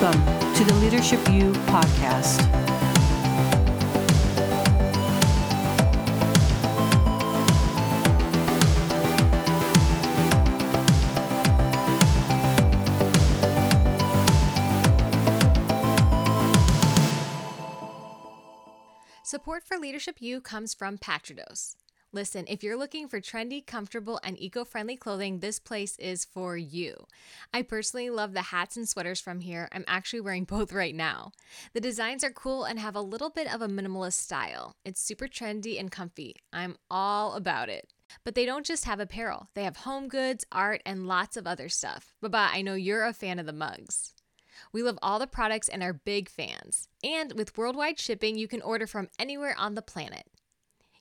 Welcome to the Leadership U podcast. Support for Leadership U comes from Patrados. Listen, if you're looking for trendy, comfortable, and eco friendly clothing, this place is for you. I personally love the hats and sweaters from here. I'm actually wearing both right now. The designs are cool and have a little bit of a minimalist style. It's super trendy and comfy. I'm all about it. But they don't just have apparel, they have home goods, art, and lots of other stuff. Baba, I know you're a fan of the mugs. We love all the products and are big fans. And with worldwide shipping, you can order from anywhere on the planet.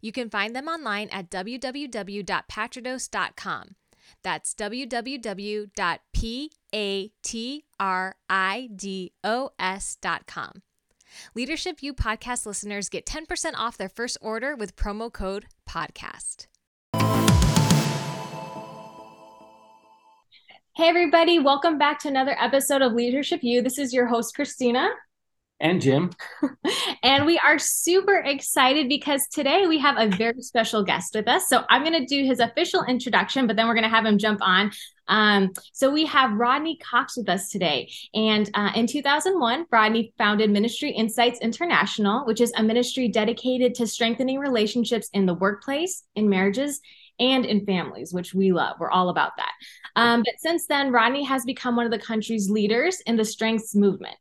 You can find them online at www.patrados.com. That's www.patridos.com. Leadership U podcast listeners get 10% off their first order with promo code PODCAST. Hey, everybody, welcome back to another episode of Leadership U. This is your host, Christina and Jim. and we are super excited because today we have a very special guest with us. So I'm going to do his official introduction, but then we're going to have him jump on. Um, so we have Rodney Cox with us today. And uh, in 2001, Rodney founded Ministry Insights International, which is a ministry dedicated to strengthening relationships in the workplace, in marriages, and in families, which we love. We're all about that. Um, but since then, Rodney has become one of the country's leaders in the strengths movement.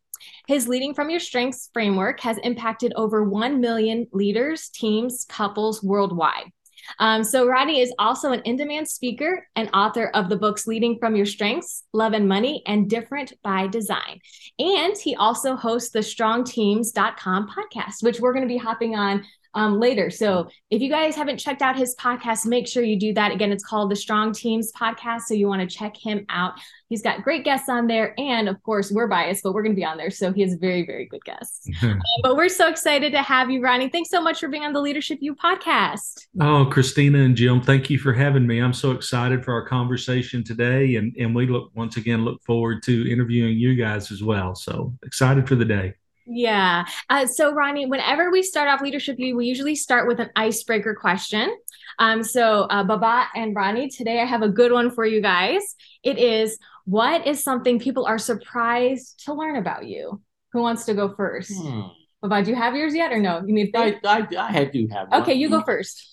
His Leading from Your Strengths framework has impacted over 1 million leaders, teams, couples worldwide. Um, so, Rodney is also an in demand speaker and author of the books Leading from Your Strengths, Love and Money, and Different by Design. And he also hosts the strongteams.com podcast, which we're going to be hopping on um, later. So if you guys haven't checked out his podcast, make sure you do that. Again, it's called the Strong Teams Podcast. So you want to check him out. He's got great guests on there. And of course, we're biased, but we're going to be on there. So he has very, very good guests. um, but we're so excited to have you, Ronnie. Thanks so much for being on the Leadership U podcast. Oh, Christina and Jim, thank you for having me. I'm so excited for our conversation today. And, and we look once again look forward to interviewing you guys as well. So excited for the day. Yeah. Uh, so, Ronnie, whenever we start off Leadership U, we usually start with an icebreaker question. Um, so, uh, Baba and Ronnie, today I have a good one for you guys. It is what is something people are surprised to learn about you? Who wants to go first? Hmm. Baba, do you have yours yet or no? You need I, I, I do have one. Okay, you go first.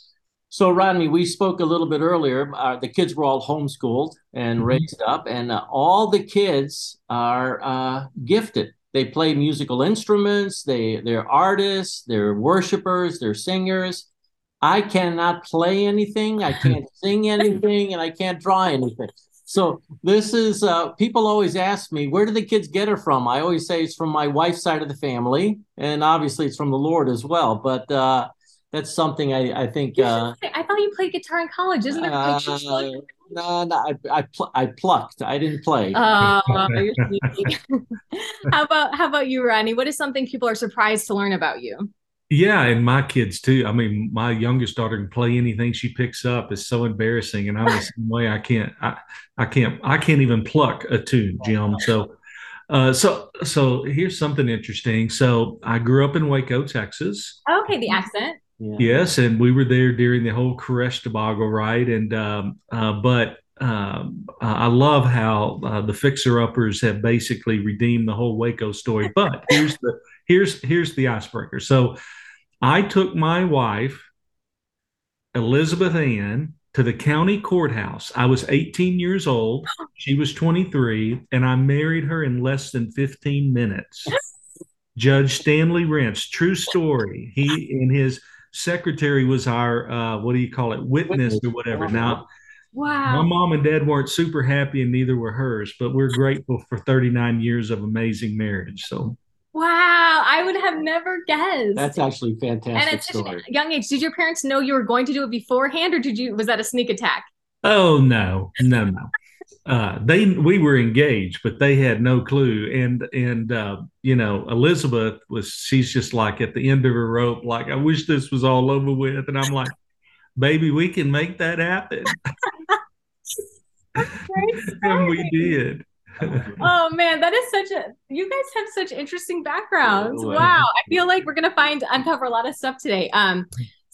So, Rodney, we spoke a little bit earlier. Uh, the kids were all homeschooled and mm-hmm. raised up, and uh, all the kids are uh, gifted they play musical instruments they they're artists they're worshipers they're singers. I cannot play anything i can't sing anything and i can't draw anything. So this is uh, people always ask me where do the kids get it from? I always say it's from my wife's side of the family and obviously it's from the lord as well but uh, that's something I, I think. Uh, I thought you played guitar in college, isn't there? Uh, no, no, I I, pl- I plucked. I didn't play. Oh, how about how about you, Ronnie? What is something people are surprised to learn about you? Yeah, and my kids too. I mean, my youngest daughter can play anything she picks up. It's so embarrassing, and I'm the same way. I can't. I, I can't. I can't even pluck a tune, Jim. So, uh, so so here's something interesting. So I grew up in Waco, Texas. Okay, the accent. Yeah. Yes, and we were there during the whole Koresh debacle, right? And um, uh, but um, I love how uh, the fixer uppers have basically redeemed the whole Waco story. But here's the here's here's the icebreaker. So I took my wife, Elizabeth Ann, to the county courthouse. I was 18 years old. She was 23, and I married her in less than 15 minutes. Judge Stanley Rents, true story. He in his secretary was our uh, what do you call it witness or whatever. Now wow. my mom and dad weren't super happy and neither were hers but we're grateful for 39 years of amazing marriage so. Wow i would have never guessed. That's actually fantastic and at such a young age did your parents know you were going to do it beforehand or did you was that a sneak attack? Oh no no no uh, they we were engaged, but they had no clue. And and uh, you know, Elizabeth was she's just like at the end of her rope, like I wish this was all over with. And I'm like, baby, we can make that happen. and we did. oh man, that is such a you guys have such interesting backgrounds. Oh, Wow. I feel like we're gonna find uncover a lot of stuff today. Um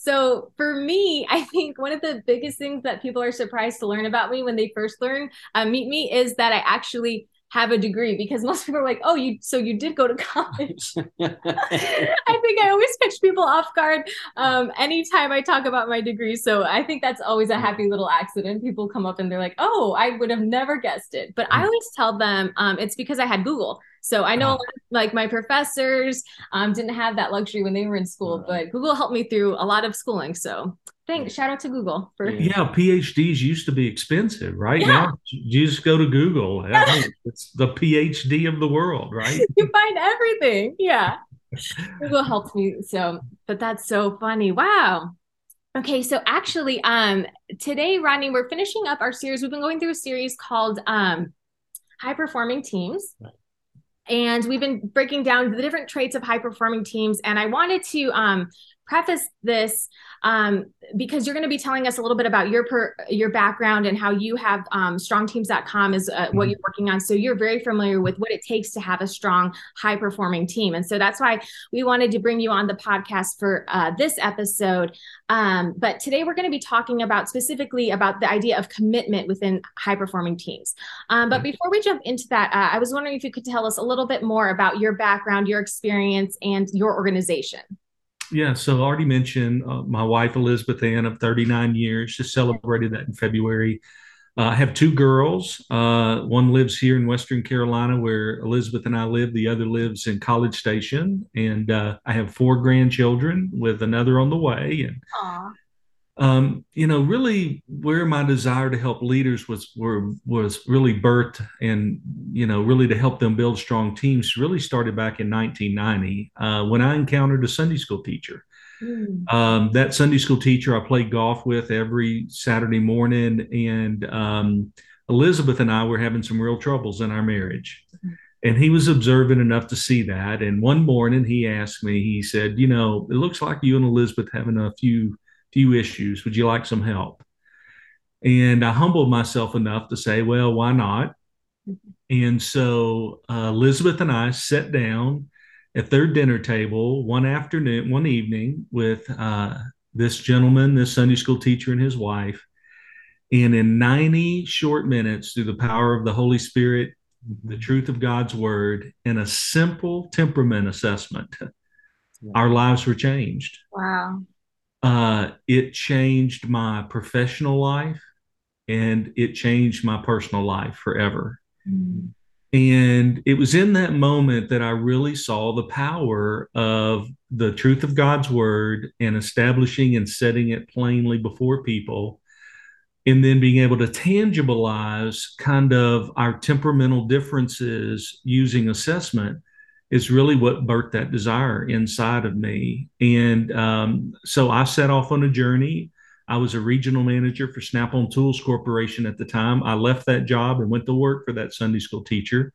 so for me, I think one of the biggest things that people are surprised to learn about me when they first learn uh, meet me is that I actually have a degree because most people are like, oh, you so you did go to college. I think I always catch people off guard um, anytime I talk about my degree. So I think that's always a happy little accident. People come up and they're like, oh, I would have never guessed it. But I always tell them um, it's because I had Google. So I know, a lot of, like my professors um, didn't have that luxury when they were in school, but Google helped me through a lot of schooling. So thanks, shout out to Google for Yeah. Yeah, PhDs used to be expensive, right? Yeah. Now you just go to Google. I mean, it's the PhD of the world, right? you find everything. Yeah. Google helped me. So, but that's so funny. Wow. Okay, so actually, um, today, Rodney, we're finishing up our series. We've been going through a series called um, High Performing Teams. Right. And we've been breaking down the different traits of high performing teams. And I wanted to um, preface this um, because you're going to be telling us a little bit about your per, your background and how you have um, strongteams.com is uh, what Mhm. you're working on. So you're very familiar with what it takes to have a strong, high performing team. And so that's why we wanted to bring you on the podcast for uh, this episode. Um, but today we're going to be talking about specifically about the idea of commitment within high performing teams. Um, but Mhm. before we jump into that, uh, I was wondering if you could tell us a little bit more about your background, your experience, and your organization. Yeah, so I already mentioned uh, my wife Elizabeth Ann of 39 years. Just celebrated that in February. Uh, I have two girls. Uh, one lives here in Western Carolina, where Elizabeth and I live. The other lives in College Station, and uh, I have four grandchildren, with another on the way. And Aw. Um, you know, really where my desire to help leaders was were was really birthed, and you know, really to help them build strong teams. Really started back in 1990 uh, when I encountered a Sunday school teacher. Mm. Um, that Sunday school teacher I played golf with every Saturday morning, and um, Elizabeth and I were having some real troubles in our marriage. And he was observant enough to see that. And one morning he asked me, he said, You know, it looks like you and Elizabeth having a few few issues. Would you like some help? And I humbled myself enough to say, Well, why not? And so uh, Elizabeth and I sat down at their dinner table one afternoon, one evening with uh, this gentleman, this Sunday school teacher, and his wife. And in 90 short minutes, through the power of the Holy Spirit, the truth of God's word, and a simple temperament assessment, our lives were changed. Wow. Uh, it changed my professional life and it changed my personal life forever. Mm. And it was in that moment that I really saw the power of the truth of God's word and establishing and setting it plainly before people. And then being able to tangibilize kind of our temperamental differences using assessment is really what birthed that desire inside of me. And um, so I set off on a journey. I was a regional manager for Snap on Tools Corporation at the time. I left that job and went to work for that Sunday school teacher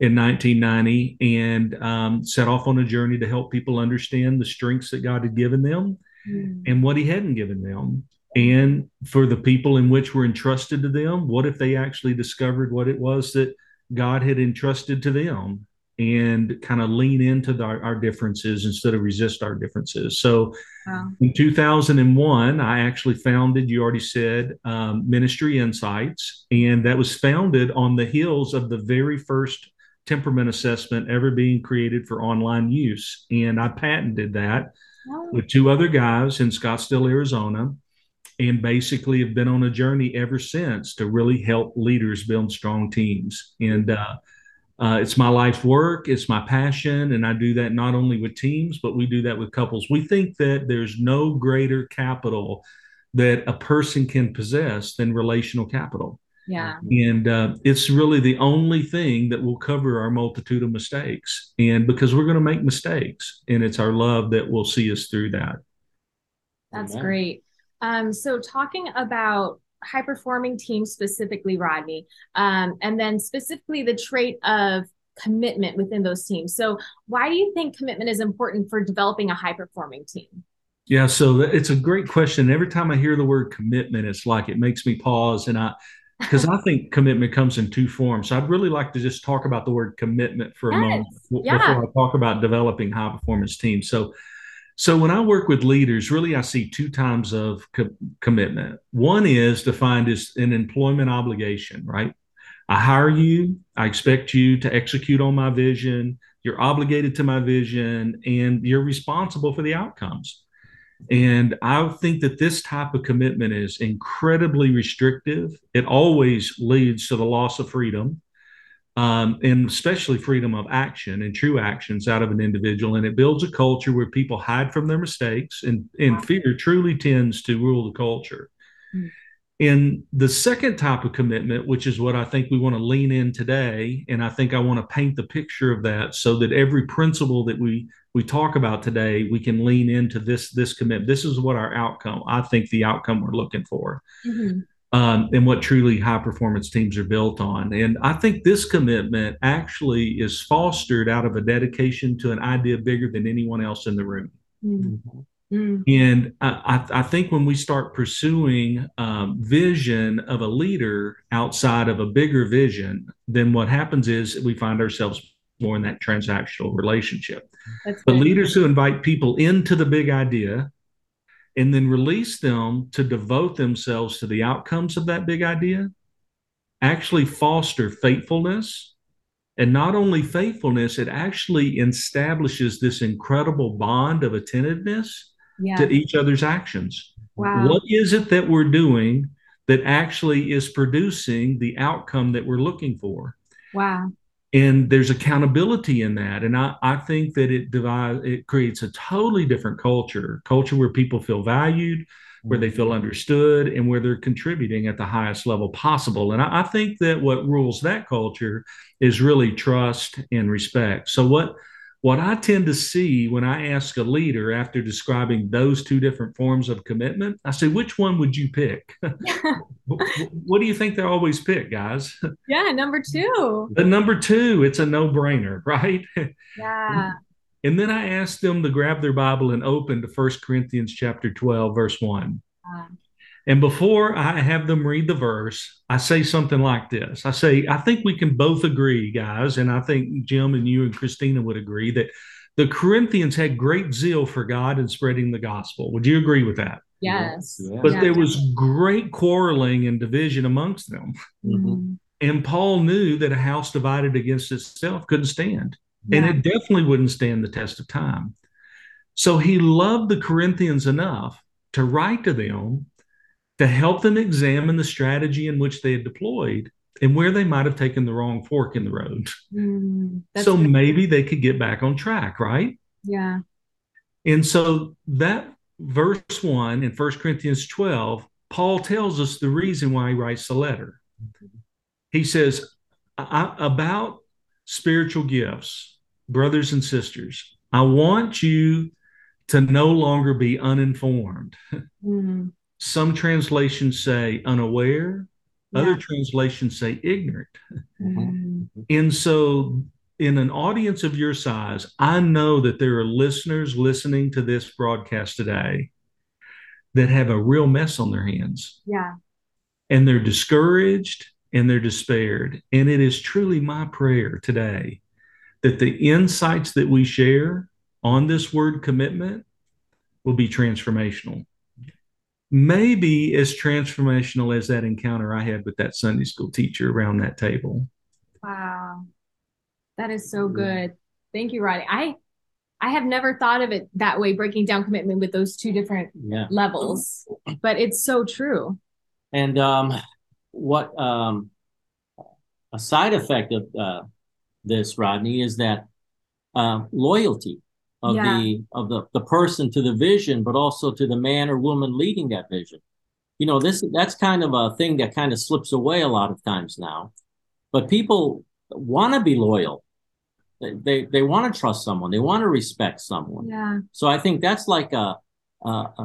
in 1990 and um, set off on a journey to help people understand the strengths that God had given them Mm. and what He hadn't given them. And for the people in which were entrusted to them, what if they actually discovered what it was that God had entrusted to them and kind of lean into the, our differences instead of resist our differences? So, Wow. in 2001, I actually founded, you already said, um, Ministry Insights, and that was founded on the heels of the very first temperament assessment ever being created for online use. And I patented that Oh. with two other guys in Scottsdale, Arizona, and basically have been on a journey ever since to really help leaders build strong teams. And uh, uh, it's my life's work, it's my passion, and I do that not only with teams, but we do that with couples. We think that there's no greater capital that a person can possess than relational capital. Yeah. And uh, it's really the only thing that will cover our multitude of mistakes. And because we're going to make mistakes, and it's our love that will see us through that. That's Amen. great. Um, so talking about high performing teams specifically, Rodney, um, and then specifically the trait of commitment within those teams. So why do you think commitment is important for developing a high performing team? Yeah, so it's a great question. Every time I hear the word commitment, it's like it makes me pause, and I because I think commitment comes in two forms. I'd really like to just talk about the word commitment for a Yes. moment Yeah. before I talk about developing high performance teams. So, so when I work with leaders, really I see two times of co- commitment. One is defined as an employment obligation, right? I hire you, I expect you to execute on my vision. You're obligated to my vision, and you're responsible for the outcomes. And I think that this type of commitment is incredibly restrictive. It always leads to the loss of freedom, um, and especially freedom of action and true actions out of an individual. And it builds a culture where people hide from their mistakes, and, and fear truly tends to rule the culture. Mm. And the second type of commitment, which is what I think we want to lean in today, and I think I want to paint the picture of that so that every principle that we we talk about today, we can lean into this this commitment. This is what our outcome. I think the outcome we're looking for, Mhm. Um, and what truly high performance teams are built on. And I think this commitment actually is fostered out of a dedication to an idea bigger than anyone else in the room. Mm. Mm. And I, I think when we start pursuing um, vision of a leader outside of a bigger vision, then what happens is we find ourselves more in that transactional relationship. That's But leaders who invite people into the big idea and then release them to devote themselves to the outcomes of that big idea actually foster faithfulness. And not only faithfulness, it actually establishes this incredible bond of attentiveness yeah. to each other's actions. Wow. What is it that we're doing that actually is producing the outcome that we're looking for? Wow. And there's accountability in that. And i, I think that it divides it creates a totally different culture culture where people feel valued where they feel mm-hmm. understood and where they're contributing at the highest level possible. And I, I think that what rules that culture is really trust and respect. So what what i tend to see when i ask a leader after describing those two different forms of commitment i say which one would you pick what do you think they always pick guys yeah. Number two. the number two, it's a no brainer, right? Yeah. And then I asked them to grab their Bible and open to 1 Corinthians chapter 12, verse 1. Wow. And before I have them read the verse, I say something like this I say, I think we can both agree, guys, and I think Jim and you and Christina would agree that the Corinthians had great zeal for God and spreading the gospel. Would you agree with that? Yes. Yeah. But Yeah. there was great quarreling and division amongst them. Mhm. And Paul knew that a house divided against itself couldn't stand. And it definitely wouldn't stand the test of time. So he loved the Corinthians enough to write to them to help them examine the strategy in which they had deployed and where they might have taken the wrong fork in the road. Mm. So maybe they could get back on track, right? yeah. And so that verse 1 in 1 Corinthians 12, Paul tells us the reason why he writes the letter. He says, I, about spiritual gifts, brothers and sisters, I want you to no longer be uninformed. Mm. Some translations say unaware, other translations say ignorant. Mm. And so, in an audience of your size, I know that there are listeners listening to this broadcast today that have a real mess on their hands Yeah. and they're discouraged and they're despaired. And it is truly my prayer today that the insights that we share on this word commitment will be transformational. Maybe as transformational as that encounter I had with that Sunday school teacher around that table. Wow. That is so good. Thank you, Rodney. I I have never thought of it that way, breaking down commitment with those two different Yeah. levels, but it's so true. And um, what um, a side effect of uh, this, Rodney, is that uh, loyalty of Yeah. the of the, the person to the vision, but also to the man or woman leading that vision. You know, this that's kind of a thing that kind of slips away a lot of times now. But people want to be loyal. They they, they want to trust someone. They want to respect someone. Yeah. So I think that's like a, a, a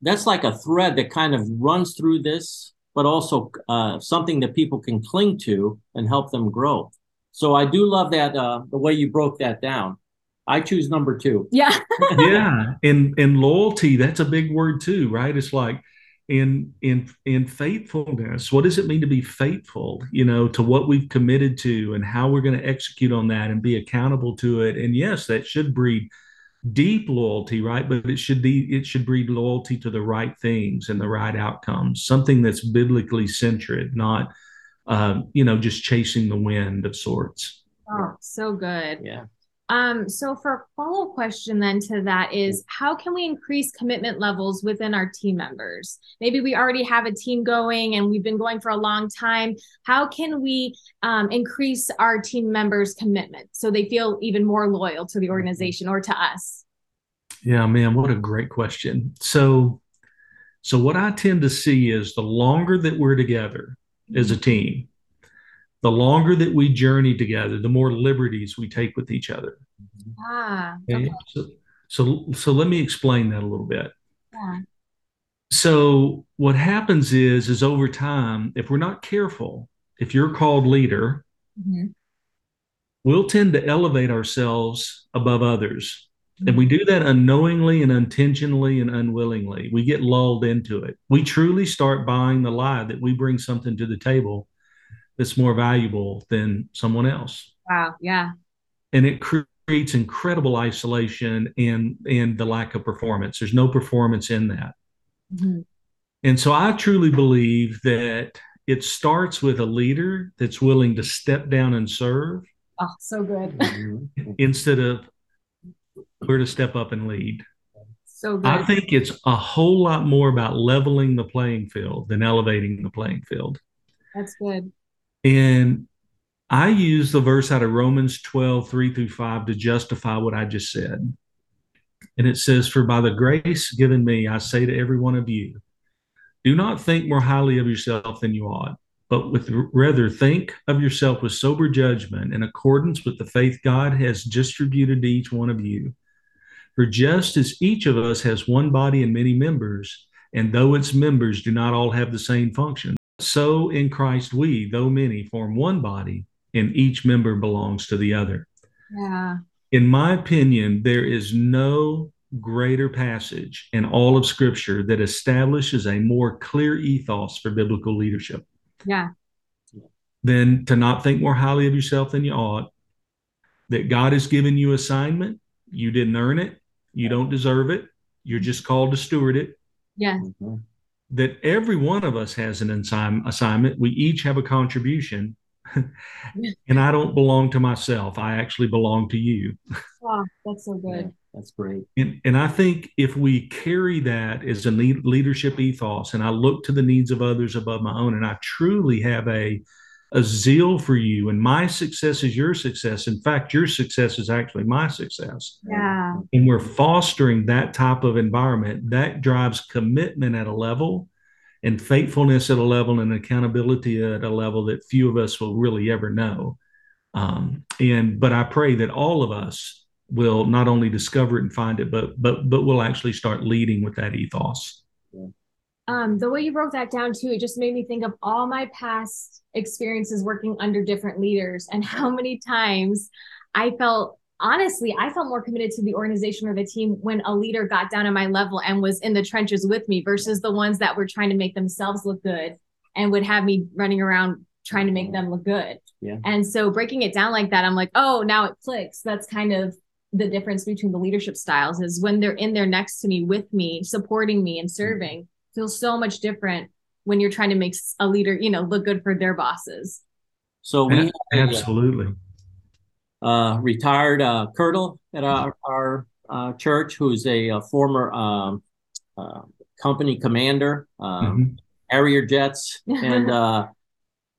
that's like a thread that kind of runs through this, but also uh, something that people can cling to and help them grow. So I do love that uh, the way you broke that down. I choose number two. Yeah. yeah and and loyalty that's a big word too right it's like in in in faithfulness what does it mean to be faithful you know to what we've committed to and how we're going to execute on that and be accountable to it and yes that should breed deep loyalty right but it should be it should breed loyalty to the right things and the right outcomes something that's biblically centered not uh, you know just chasing the wind of sorts oh so good Yeah. Um, so for a follow question then to that is how can we increase commitment levels within our team members? Maybe we already have a team going and we've been going for a long time. How can we um, increase our team members' commitment so they feel even more loyal to the organization or to us? Yeah, man, what a great question. So, so what I tend to see is the longer that we're together as a team, the longer that we journey together, the more liberties we take with each other. Ah, Okay. okay. So, so, so let me explain that a little bit. Yeah. So what happens is, is over time, if we're not careful, if you're called leader, Mhm. we'll tend to elevate ourselves above others. And we do that unknowingly and intentionally and unwillingly. We get lulled into it. We truly start buying the lie that we bring something to the table that's more valuable than someone else. Wow. Yeah. And it creates incredible isolation and and the lack of performance. There's no performance in that. Mhm. And so I truly believe that it starts with a leader that's willing to step down and serve Oh, so good. Mhm. instead of where to step up and lead. So good. I think it's a whole lot more about leveling the playing field than elevating the playing field. That's good. And I use the verse out of Romans 12, 3 through 5 to justify what I just said. And it says, For by the grace given me, I say to every one of you, do not think more highly of yourself than you ought, but with rather think of yourself with sober judgment in accordance with the faith God has distributed to each one of you. For just as each of us has one body and many members, and though its members do not all have the same function, so in Christ we, though many, form one body, and each member belongs to the other. Yeah. In my opinion, there is no greater passage in all of Scripture that establishes a more clear ethos for biblical leadership Yeah. than to not think more highly of yourself than you ought, that God has given you assignment, you didn't earn it, you don't deserve it, you're just called to steward it, Yeah. Mhm. That every one of us has an assign- assignment. We each have a contribution. and I don't belong to myself. I actually belong to you. Wow. That's so Yeah, good. That's great. And, and I think if we carry that as a lead- leadership ethos and I look to the needs of others above my own, and I truly have a, a zeal for you, and my success is your success. In fact, your success is actually my success. Yeah. And we're fostering that type of environment that drives commitment at a level and faithfulness at a level and accountability at a level that few of us will really ever know. Um, and but I pray that all of us will not only discover it and find it, but but but will actually start leading with that ethos. Um, the way you broke that down too, it just made me think of all my past experiences working under different leaders and how many times I felt honestly, I felt more committed to the organization or the team when a leader got down at my level and was in the trenches with me versus the ones that were trying to make themselves look good and would have me running around trying to make them look good. Yeah. And so breaking it down like that, I'm like, oh, now it clicks. That's kind of the difference between the leadership styles is when they're in there next to me with me, supporting me and serving feels so much different when you're trying to make a leader, you know, look good for their bosses. So we have a, Absolutely. uh, retired uh, colonel at our, our uh, church who's a, a former um, uh, company commander, um, Mhm. Harrier jets, and uh,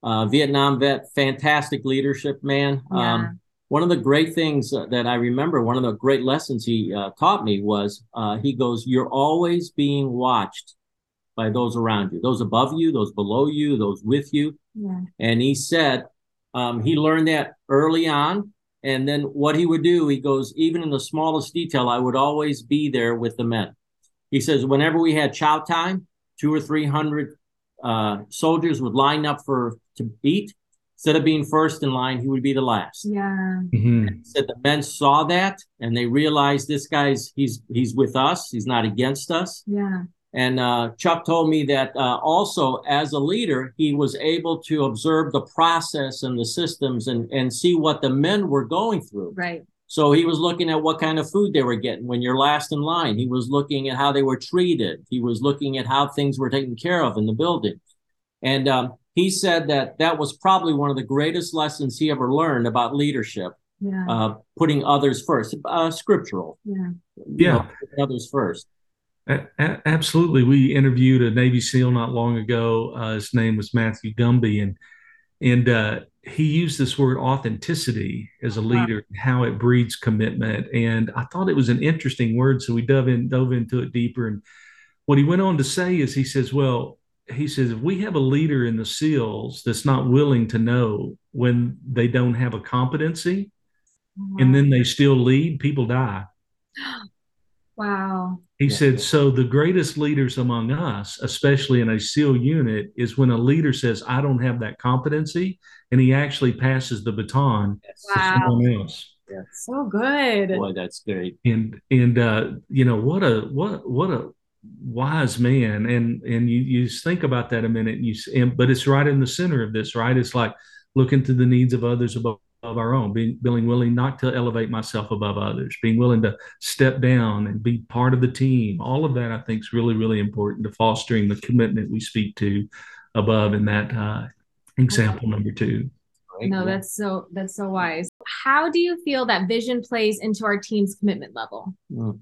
uh, Vietnam vet. Fantastic leadership, man. Yeah. Um, one of the great things uh, that I remember, one of the great lessons he uh, taught me was uh, he goes, You're always being watched by those around you, those above you, those below you, those with you. Yeah. And he said um, he learned that early on. And then what he would do, he goes, even in the smallest detail, I would always be there with the men. He says, whenever we had chow time, two or 300 uh, soldiers would line up for to eat. Instead of being first in line, he would be the last. Yeah. Mhm. He said the men saw that and they realized this guy's he's he's with us, he's not against us. Yeah. And uh, Chuck told me that uh, also as a leader, he was able to observe the process and the systems and, and see what the men were going through. Right. So he was looking at what kind of food they were getting when you're last in line. He was looking at how they were treated. He was looking at how things were taken care of in the building. And um, he said that that was probably one of the greatest lessons he ever learned about leadership. Yeah. Uh, putting others first, uh, scriptural. Yeah. Yeah. Know, others first. Absolutely. We interviewed a Navy SEAL not long ago. Uh, his name was Matthew Gumby, and and uh, he used this word authenticity as a leader, wow. how it breeds commitment. And I thought it was an interesting word, so we dove in dove into it deeper. And what he went on to say is, he says, "Well, he says if we have a leader in the SEALs that's not willing to know when they don't have a competency, wow. and then they still lead, people die." Wow. He yeah. said, so the greatest leaders among us, especially in a SEAL unit, is when a leader says, I don't have that competency, and he actually passes the baton wow. to someone else. Yeah. So good. Boy, that's great. And and uh, you know, what a what what a wise man. And and you you think about that a minute and you and, but it's right in the center of this, right? It's like looking to the needs of others above of our own, being, being willing not to elevate myself above others, being willing to step down and be part of the team. All of that, I think, is really, really important to fostering the commitment we speak to above in that uh, example number two. No, that's so that's so wise. How do you feel that vision plays into our team's commitment level? Mm.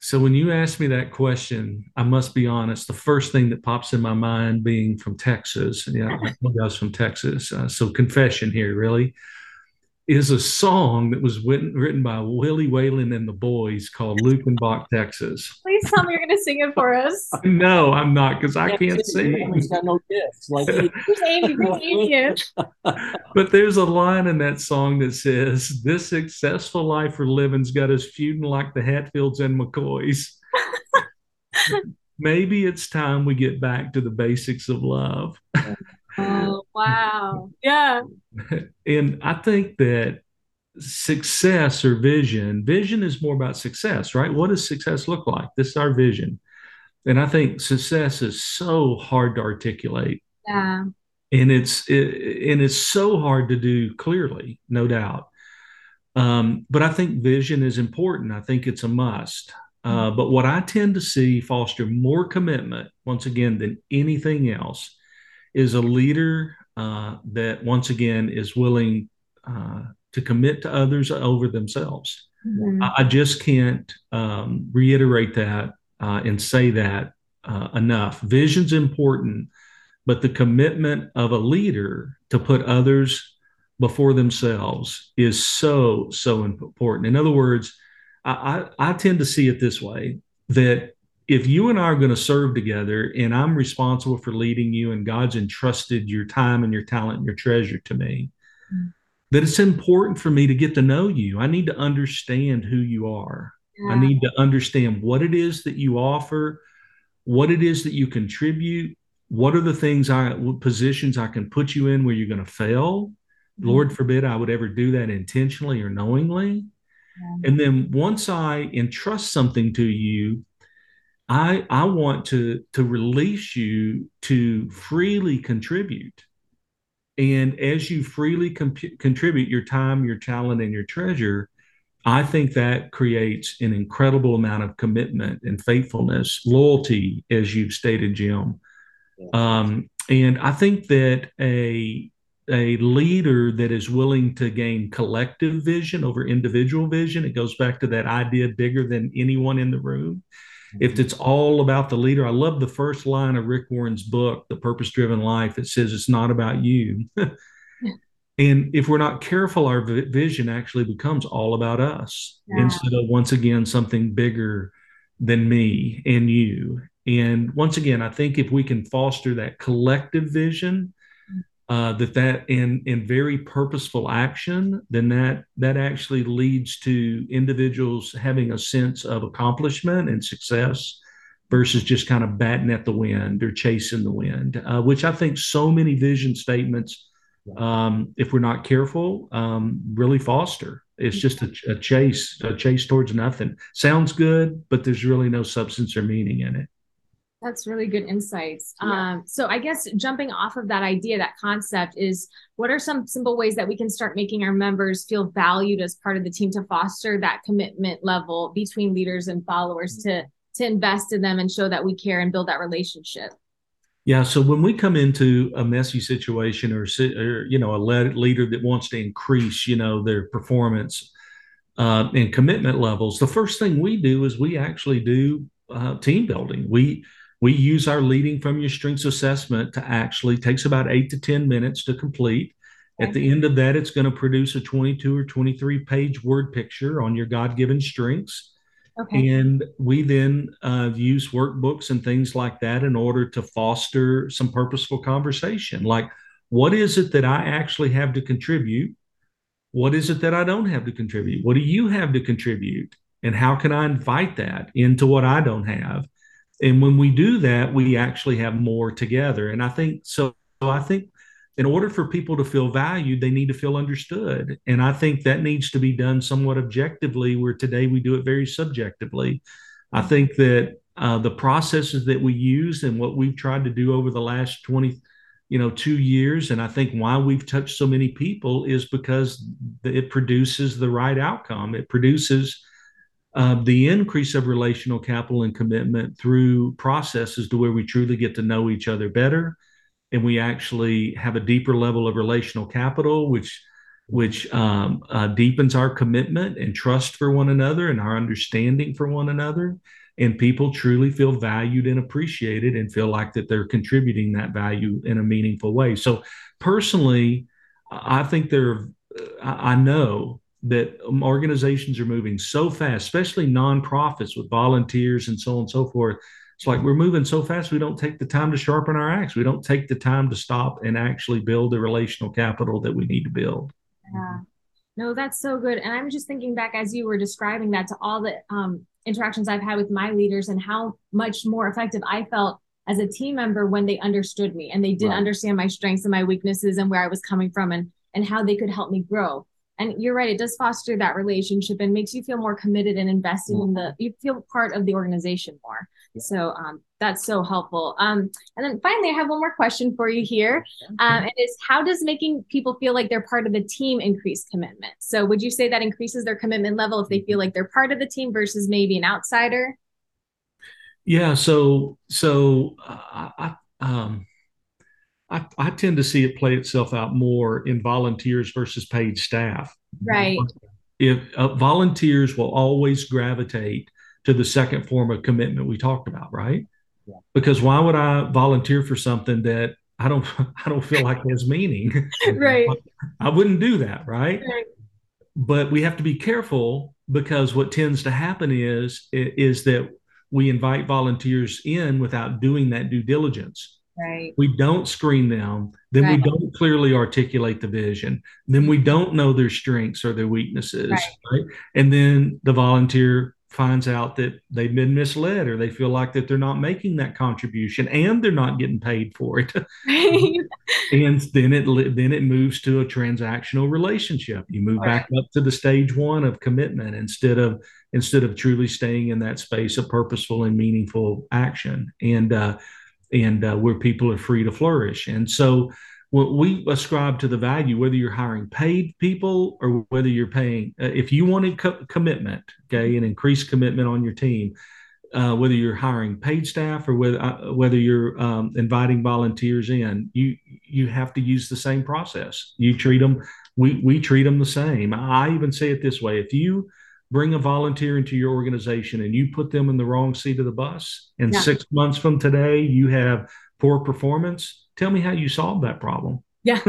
So when you ask me that question, I must be honest. The first thing that pops in my mind, being from Texas, yeah, I was from Texas. Uh, so confession here, really is a song that was written, written by Willie Waylon and the Boys called Luckenbach, Texas. Please tell me you're going to sing it for us. No, I'm not because I can't sing. He's got no gifts. Like but there's a line in that song that says, "This successful life we're living's got us feuding like the Hatfields and McCoys." Maybe it's time we get back to the basics of love. Oh, wow. Yeah. and I think that success or vision, vision is more about success, right? What does success look like? This is our vision. And I think success is so hard to articulate. Yeah. And it's it, and it's so hard to do clearly, no doubt. Um, but I think vision is important. I think it's a must. Uh, mm-hmm. but what I tend to see foster more commitment, once again, than anything else, is a leader uh, that once again is willing uh, to commit to others over themselves. Mm-hmm. I, I, just can't um, reiterate that uh, and say that uh, enough. Vision's important, but the commitment of a leader to put others before themselves is so so important. In other words, I, I, I tend to see it this way that if you and I are going to serve together and I'm responsible for leading you and God's entrusted your time and your talent and your treasure to me, mm-hmm. that it's important for me to get to know you. I need to understand who you are. Yeah. I need to understand what it is that you offer, what it is that you contribute, what are the things I positions I can put you in where you're going to fail. Mm-hmm. Lord forbid I would ever do that intentionally or knowingly. Yeah. And then once I entrust something to you, I I want to to release you to freely contribute. And as you freely comp- contribute your time, your talent, and your treasure, I think that creates an incredible amount of commitment and faithfulness, loyalty, as you've stated, Jim. Um, and I think that a a leader that is willing to gain collective vision over individual vision, it goes back to that idea bigger than anyone in the room if it's all about the leader, I love the first line of Rick Warren's book, The Purpose Driven Life. It says it's not about you. and if we're not careful, our vision actually becomes all about us yeah. instead of once again something bigger than me and you. And once again, I think if we can foster that collective vision, uh, that that in in very purposeful action, then that that actually leads to individuals having a sense of accomplishment and success versus just kind of batting at the wind or chasing the wind, uh, which I think so many vision statements, um, if we're not careful, um, really foster. It's just a, a chase, a chase towards nothing. Sounds good, but there's really no substance or meaning in it. That's really good insights. Yeah. Um, so I guess jumping off of that idea, that concept is what are some simple ways that we can start making our members feel valued as part of the team to foster that commitment level between leaders and followers to to invest in them and show that we care and build that relationship. Yeah. So when we come into a messy situation or, or you know, a le- leader that wants to increase, you know, their performance uh, and commitment levels, the first thing we do is we actually do uh, team building. We we use our leading from your strengths assessment to actually takes about eight to ten minutes to complete. At the end of that, it's going to produce a 22 or 23 page word picture on your God given strengths. Okay. And we then uh, use workbooks and things like that in order to foster some purposeful conversation. Like, what is it that I actually have to contribute? What is it that I don't have to contribute? What do you have to contribute? And how can I invite that into what I don't have? And when we do that, we actually have more together. And I think so. I think in order for people to feel valued, they need to feel understood. And I think that needs to be done somewhat objectively, where today we do it very subjectively. I think that uh, the processes that we use and what we've tried to do over the last 20, you know, two years, and I think why we've touched so many people is because it produces the right outcome. It produces uh, the increase of relational capital and commitment through processes to where we truly get to know each other better and we actually have a deeper level of relational capital, which which um, uh, deepens our commitment and trust for one another and our understanding for one another. And people truly feel valued and appreciated and feel like that they're contributing that value in a meaningful way. So, personally, I think there, I know that organizations are moving so fast, especially nonprofits with volunteers and so on and so forth, it's like we're moving so fast, we don't take the time to sharpen our axe. We don't take the time to stop and actually build the relational capital that we need to build. Yeah. No, that's so good. And I'm just thinking back as you were describing that to all the um, interactions I've had with my leaders and how much more effective I felt as a team member when they understood me and they did Right. understand my strengths and my weaknesses and where I was coming from and and how they could help me grow. And you're right, it does foster that relationship and makes you feel more committed and invested in the you feel part of the organization more. So um, that's so helpful. Um, and then finally, I have one more question for you here. Um, it is how does making people feel like they're part of the team increase commitment? So would you say that increases their commitment level if they feel like they're part of the team versus maybe an outsider? Yeah, so so uh, I um I, I tend to see it play itself out more in volunteers versus paid staff. Right. If uh, volunteers will always gravitate to the second form of commitment we talked about, right? Yeah. Because why would I volunteer for something that I don't I don't feel like has meaning? Right. I wouldn't do that, right? Right. But we have to be careful because what tends to happen is is that we invite volunteers in without doing that due diligence. Right. We don't screen them, then Right. we don't clearly articulate the vision, then we don't know their strengths or their weaknesses, Right. right? And then the volunteer finds out that they've been misled or they feel like that they're not making that contribution and they're not getting paid for it Right. and then it then it moves to a transactional relationship you move back up to the stage one of commitment instead of instead of truly staying in that space of purposeful and meaningful action and uh and uh, where people are free to flourish and so what we ascribe to the value whether you're hiring paid people or whether you're paying uh, if you wanted co- commitment okay and increased commitment on your team uh, whether you're hiring paid staff or whether uh, whether you're um, inviting volunteers in, you you have to use the same process. You treat them. We we treat them the same. I even say it this way: if you bring a volunteer into your organization and you put them in the wrong seat of the bus, and Yeah. six months from today you have poor performance, tell me how you solve that problem Yeah.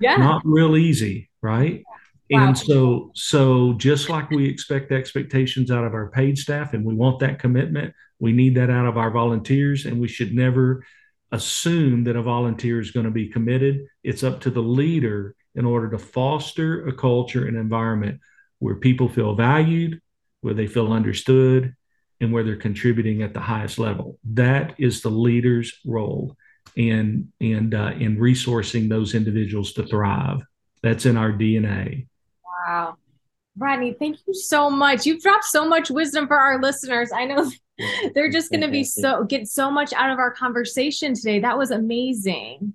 Yeah. not real easy, right? Wow. And so, so just like we expect expectations out of our paid staff, and we want that commitment, we need that out of our volunteers, and we should never assume that a volunteer is going to be committed. It's up to the leader in order to foster a culture and environment where people feel valued, where they feel understood, and where they're contributing at the highest level. That is the leader's role in and uh, in resourcing those individuals to thrive. That's in our DNA. Wow. Rodney, thank you so much. You've dropped so much wisdom for our listeners. I know They're just going to be so get so much out of our conversation today. That was amazing.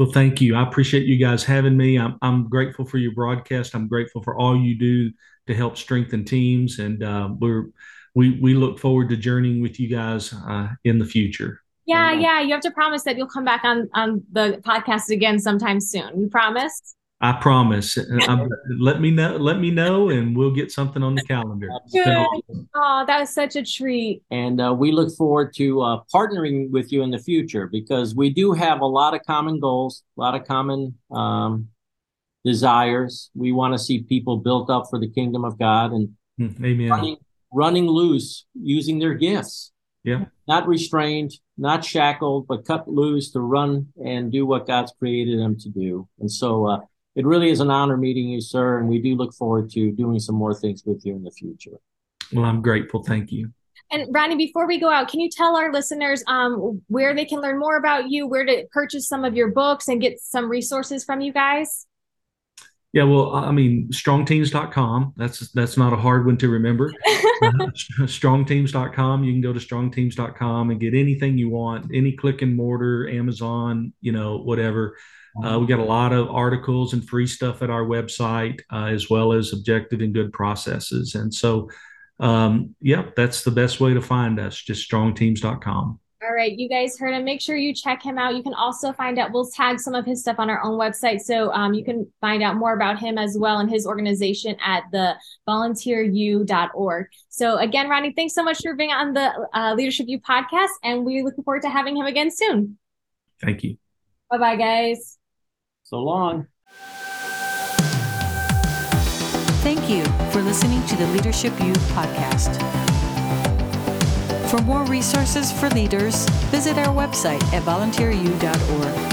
Well, thank you. I appreciate you guys having me. I'm, I'm grateful for your broadcast. I'm grateful for all you do to help strengthen teams, and uh, we're we we look forward to journeying with you guys uh, in the future. Yeah, yeah. You have to promise that you'll come back on on the podcast again sometime soon. You promise? I promise. I'm, let me know. Let me know, and we'll get something on the calendar. Good. Oh, that was such a treat. And uh, we look forward to uh, partnering with you in the future because we do have a lot of common goals, a lot of common um, desires. We want to see people built up for the kingdom of God and hmm, Amen. Running, running loose, using their gifts. Yeah. Not restrained, not shackled, but cut loose to run and do what God's created them to do. And so uh, it really is an honor meeting you, sir. And we do look forward to doing some more things with you in the future. Well, I'm grateful. Thank you. And Ronnie, before we go out, can you tell our listeners um, where they can learn more about you, where to purchase some of your books and get some resources from you guys? Yeah, well, I mean, strongteams.com. That's that's not a hard one to remember. uh, strongteams.com. You can go to strongteams.com and get anything you want, any click and mortar, Amazon, you know, whatever. Uh, we got a lot of articles and free stuff at our website, uh, as well as objective and good processes. And so, um, yeah, that's the best way to find us. Just strongteams.com. All right, you guys heard him. Make sure you check him out. You can also find out, we'll tag some of his stuff on our own website. So um, you can find out more about him as well and his organization at the volunteeru.org. So again, Ronnie, thanks so much for being on the uh, Leadership U podcast. And we're looking forward to having him again soon. Thank you. Bye bye, guys. So long. Thank you for listening to the Leadership U podcast. For more resources for leaders, visit our website at volunteeru.org.